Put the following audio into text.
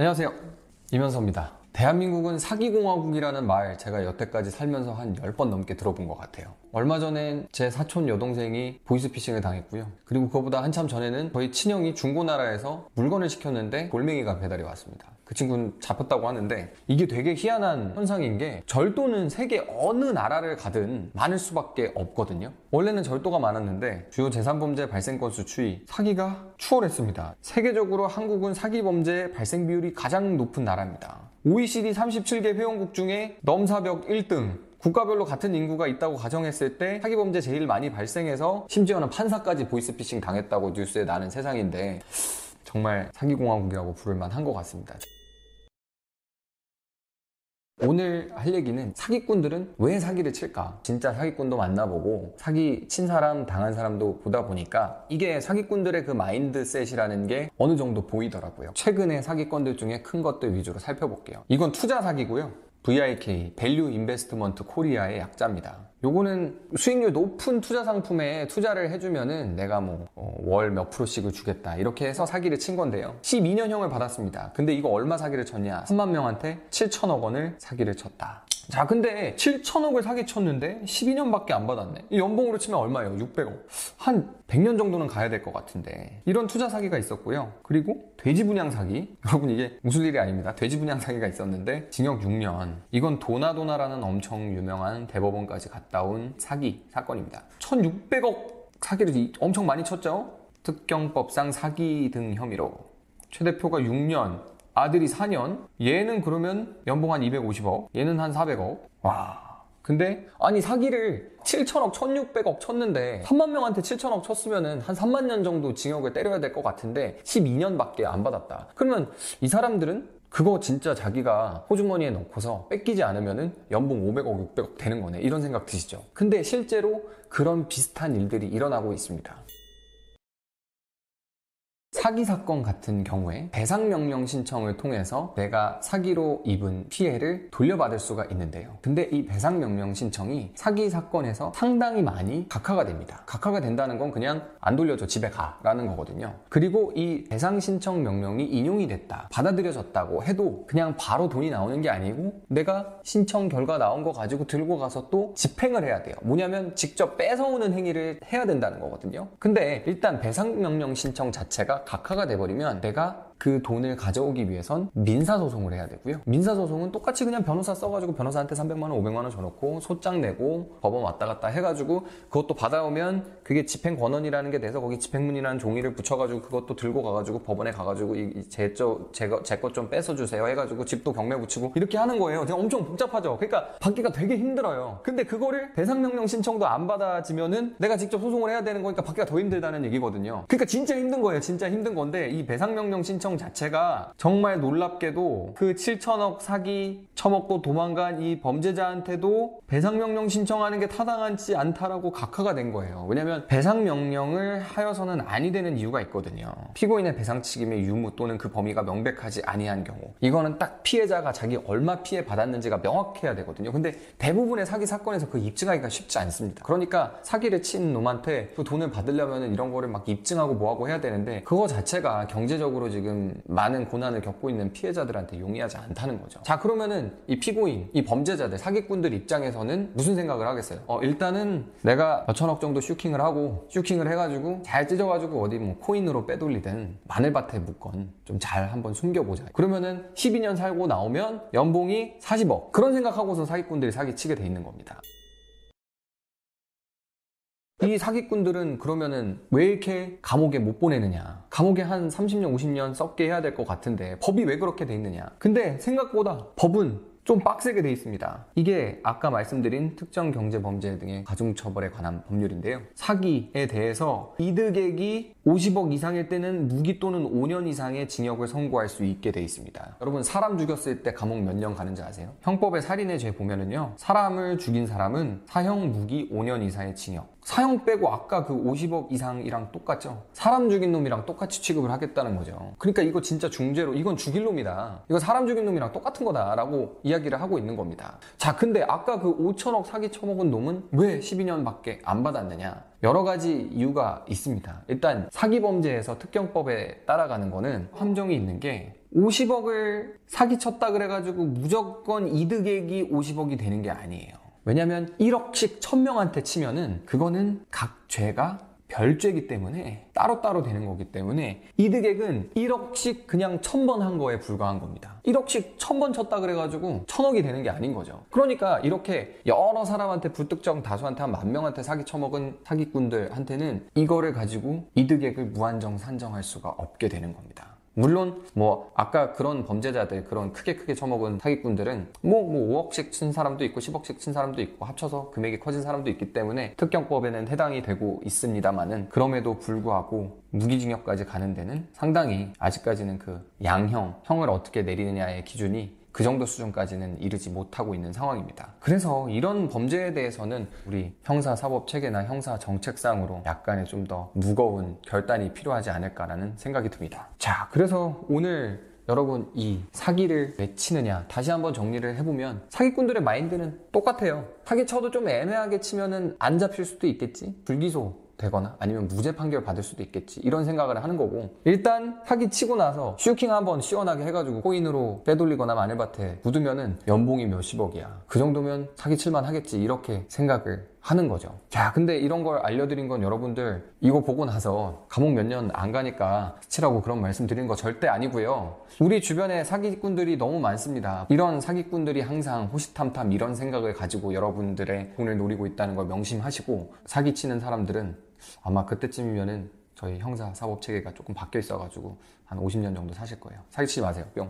안녕하세요. 이면서입니다. 대한민국은 사기공화국이라는 말 제가 여태까지 살면서 한 10번 넘게 들어본 것 같아요. 얼마 전엔 제 사촌 여동생이 보이스피싱을 당했고요. 그리고 그거보다 한참 전에는 저희 친형이 중고나라에서 물건을 시켰는데 골맹이가 배달이 왔습니다. 그 친구는 잡혔다고 하는데 이게 되게 희한한 현상인 게 절도는 세계 어느 나라를 가든 많을 수밖에 없거든요. 원래는 절도가 많았는데 주요 재산범죄 발생 건수 추이 사기가 추월했습니다. 세계적으로 한국은 사기 범죄 발생 비율이 가장 높은 나라입니다. OECD 37개 회원국 중에 넘사벽 1등 국가별로 같은 인구가 있다고 가정했을 때 사기범죄 제일 많이 발생해서 심지어는 판사까지 보이스피싱 당했다고 뉴스에 나는 세상인데 정말 사기공화국이라고 부를 만한 것 같습니다. 오늘 할 얘기는 사기꾼들은 왜 사기를 칠까? 진짜 사기꾼도 만나보고 사기 친 사람, 당한 사람도 보다 보니까 이게 사기꾼들의 그 마인드셋이라는 게 어느 정도 보이더라고요. 최근에 사기건들 중에 큰 것들 위주로 살펴볼게요. 이건 투자 사기고요. VIK, 밸류 인베스트먼트 코리아의 약자입니다. 요거는 수익률 높은 투자 상품에 투자를 해주면은 내가 뭐 월 몇 프로씩을 주겠다 이렇게 해서 사기를 친 건데요. 12년형을 받았습니다. 근데 이거 얼마 사기를 쳤냐? 3만 명한테 7천억 원을 사기를 쳤다 자 근데 7천억을 사기 쳤는데 12년밖에 안 받았네. 연봉으로 치면 얼마예요? 600억. 한 100년 정도는 가야 될 것 같은데. 이런 투자 사기가 있었고요. 그리고 돼지 분양 사기. 여러분 이게 무슨 일이 아닙니다. 돼지 분양 사기가 있었는데 징역 6년. 이건 도나도나라는 엄청 유명한 대법원까지 갔다 온 사기 사건입니다. 1600억 사기를 엄청 많이 쳤죠? 특경법상 사기 등 혐의로. 최 대표가 6년 아들이 4년, 얘는 그러면 연봉 한 250억, 얘는 한 400억. 와. 근데 아니 사기를 7천억, 1600억 쳤는데 3만 명한테 7천억 쳤으면은 한 3만 년 정도 징역을 때려야 될 것 같은데 12년밖에 안 받았다. 그러면 이 사람들은 그거 진짜 자기가 호주머니에 넣고서 뺏기지 않으면은 연봉 500억, 600억 되는 거네. 이런 생각 드시죠? 근데 실제로 그런 비슷한 일들이 일어나고 있습니다. 사기 사건 같은 경우에 배상 명령 신청을 통해서 내가 사기로 입은 피해를 돌려받을 수가 있는데요. 근데 이 배상 명령 신청이 사기 사건에서 상당히 많이 각하가 됩니다. 각하가 된다는 건 그냥 안 돌려줘 집에 가라는 거거든요. 그리고 이 배상 신청 명령이 인용이 됐다, 받아들여졌다고 해도 그냥 바로 돈이 나오는 게 아니고 내가 신청 결과 나온 거 가지고 들고 가서 또 집행을 해야 돼요. 뭐냐면 직접 뺏어오는 행위를 해야 된다는 거거든요. 근데 일단 배상 명령 신청 자체가 각하가 돼버리면 내가 그 돈을 가져오기 위해선 민사소송을 해야 되고요. 민사소송은 똑같이 그냥 변호사 써가지고 변호사한테 300만원, 500만원 줘놓고 소장 내고 법원 왔다 갔다 해가지고 그것도 받아오면 그게 집행권원이라는 게 돼서 거기 집행문이라는 종이를 붙여가지고 그것도 들고 가가지고 법원에 가가지고 제것 좀 뺏어주세요 해가지고 집도 경매 붙이고 이렇게 하는 거예요. 그냥 엄청 복잡하죠. 그러니까 받기가 되게 힘들어요. 근데 그거를 배상명령 신청도 안 받아지면은 내가 직접 소송을 해야 되는 거니까 받기가 더 힘들다는 얘기거든요. 그러니까 진짜 힘든 거예요. 진짜 힘든 건데 이 배상명령 신청 신청 자체가 정말 놀랍게도 그 7천억 사기 처먹고 도망간 이 범죄자한테도 배상명령 신청하는 게 타당하지 않다라고 각하가 된 거예요. 왜냐면 배상명령을 하여서는 아니 되는 이유가 있거든요. 피고인의 배상 책임의 유무 또는 그 범위가 명백하지 아니한 경우 이거는 딱 피해자가 자기 얼마 피해 받았는지가 명확해야 되거든요. 근데 대부분의 사기 사건에서 그 입증하기가 쉽지 않습니다. 그러니까 사기를 친 놈한테 그 돈을 받으려면 이런 거를 막 입증하고 뭐하고 해야 되는데 그거 자체가 경제적으로 지금 많은 고난을 겪고 있는 피해자들한테 용이하지 않다는 거죠. 자, 그러면은 이 피고인, 이 범죄자들, 사기꾼들 입장에서는 무슨 생각을 하겠어요? 어, 일단은 내가 몇천억 정도 슈킹을 하고 슈킹을 해가지고 잘 찢어가지고 어디 뭐 코인으로 빼돌리든 마늘밭에 묻건 좀 잘 한번 숨겨보자. 그러면은 12년 살고 나오면 연봉이 40억. 그런 생각하고서 사기꾼들이 사기치게 돼 있는 겁니다. 이 사기꾼들은 그러면은 왜 이렇게 감옥에 못 보내느냐? 감옥에 한 30년, 50년 썩게 해야 될 것 같은데 법이 왜 그렇게 돼 있느냐? 근데 생각보다 법은 좀 빡세게 돼 있습니다. 이게 아까 말씀드린 특정 경제 범죄 등의 가중처벌에 관한 법률인데요. 사기에 대해서 이득액이 50억 이상일 때는 무기 또는 5년 이상의 징역을 선고할 수 있게 돼 있습니다. 여러분 사람 죽였을 때 감옥 몇 년 가는지 아세요? 형법의 살인의 죄 보면은요. 사람을 죽인 사람은 사형 무기 5년 이상의 징역 사형 빼고 아까 그 50억 이상이랑 똑같죠? 사람 죽인 놈이랑 똑같이 취급을 하겠다는 거죠. 그러니까 이거 진짜 중죄로 이건 죽일 놈이다. 이거 사람 죽인 놈이랑 똑같은 거다라고 이야기를 하고 있는 겁니다. 자, 근데 아까 그 5천억 사기 쳐먹은 놈은 왜 12년밖에 안 받았느냐? 여러 가지 이유가 있습니다. 일단 사기 범죄에서 특경법에 따라가는 거는 함정이 있는 게 50억을 사기쳤다 그래가지고 무조건 이득액이 50억이 되는 게 아니에요. 왜냐면 1억씩 1000명한테 치면은 그거는 각 죄가 별죄이기 때문에 따로따로 되는 거기 때문에 이득액은 1억씩 그냥 1000번 한 거에 불과한 겁니다. 1억씩 1000번 쳤다 그래가지고 1000억이 되는 게 아닌 거죠. 그러니까 이렇게 여러 사람한테 불특정 다수한테 한 만 명한테 사기 쳐먹은 사기꾼들한테는 이거를 가지고 이득액을 무한정 산정할 수가 없게 되는 겁니다. 물론 뭐 아까 그런 범죄자들 그런 크게 크게 쳐먹은 사기꾼들은 뭐, 뭐 5억씩 친 사람도 있고 10억씩 친 사람도 있고 합쳐서 금액이 커진 사람도 있기 때문에 특경법에는 해당이 되고 있습니다만은 그럼에도 불구하고 무기징역까지 가는 데는 상당히 아직까지는 그 양형 형을 어떻게 내리느냐의 기준이 그 정도 수준까지는 이르지 못하고 있는 상황입니다. 그래서 이런 범죄에 대해서는 우리 형사 사법 체계나 형사 정책상으로 약간의 좀 더 무거운 결단이 필요하지 않을까라는 생각이 듭니다. 자, 그래서 오늘 여러분 이 사기를 왜 치느냐 다시 한번 정리를 해보면 사기꾼들의 마인드는 똑같아요. 사기 쳐도 좀 애매하게 치면은 안 잡힐 수도 있겠지. 불기소 되거나 아니면 무죄 판결 받을 수도 있겠지. 이런 생각을 하는 거고. 일단 사기 치고 나서 슈킹 한번 시원하게 해가지고 코인으로 빼돌리거나 마늘밭에 묻으면은 연봉이 몇십억이야. 그 정도면 사기 칠만 하겠지. 이렇게 생각을 하는 거죠 자 근데 이런 걸 알려드린 건 여러분들 이거 보고 나서 감옥 몇 년 안 가니까 치라고 그런 말씀 드리는 거 절대 아니고요 우리 주변에 사기꾼들이 너무 많습니다 이런 사기꾼들이 항상 호시탐탐 이런 생각을 가지고 여러분들의 돈을 노리고 있다는 걸 명심하시고 사기치는 사람들은 아마 그때쯤이면은 저희 형사 사법 체계가 조금 바뀌어 있어가지고 한 50년 정도 사실 거예요. 사기치지 마세요. 뿅.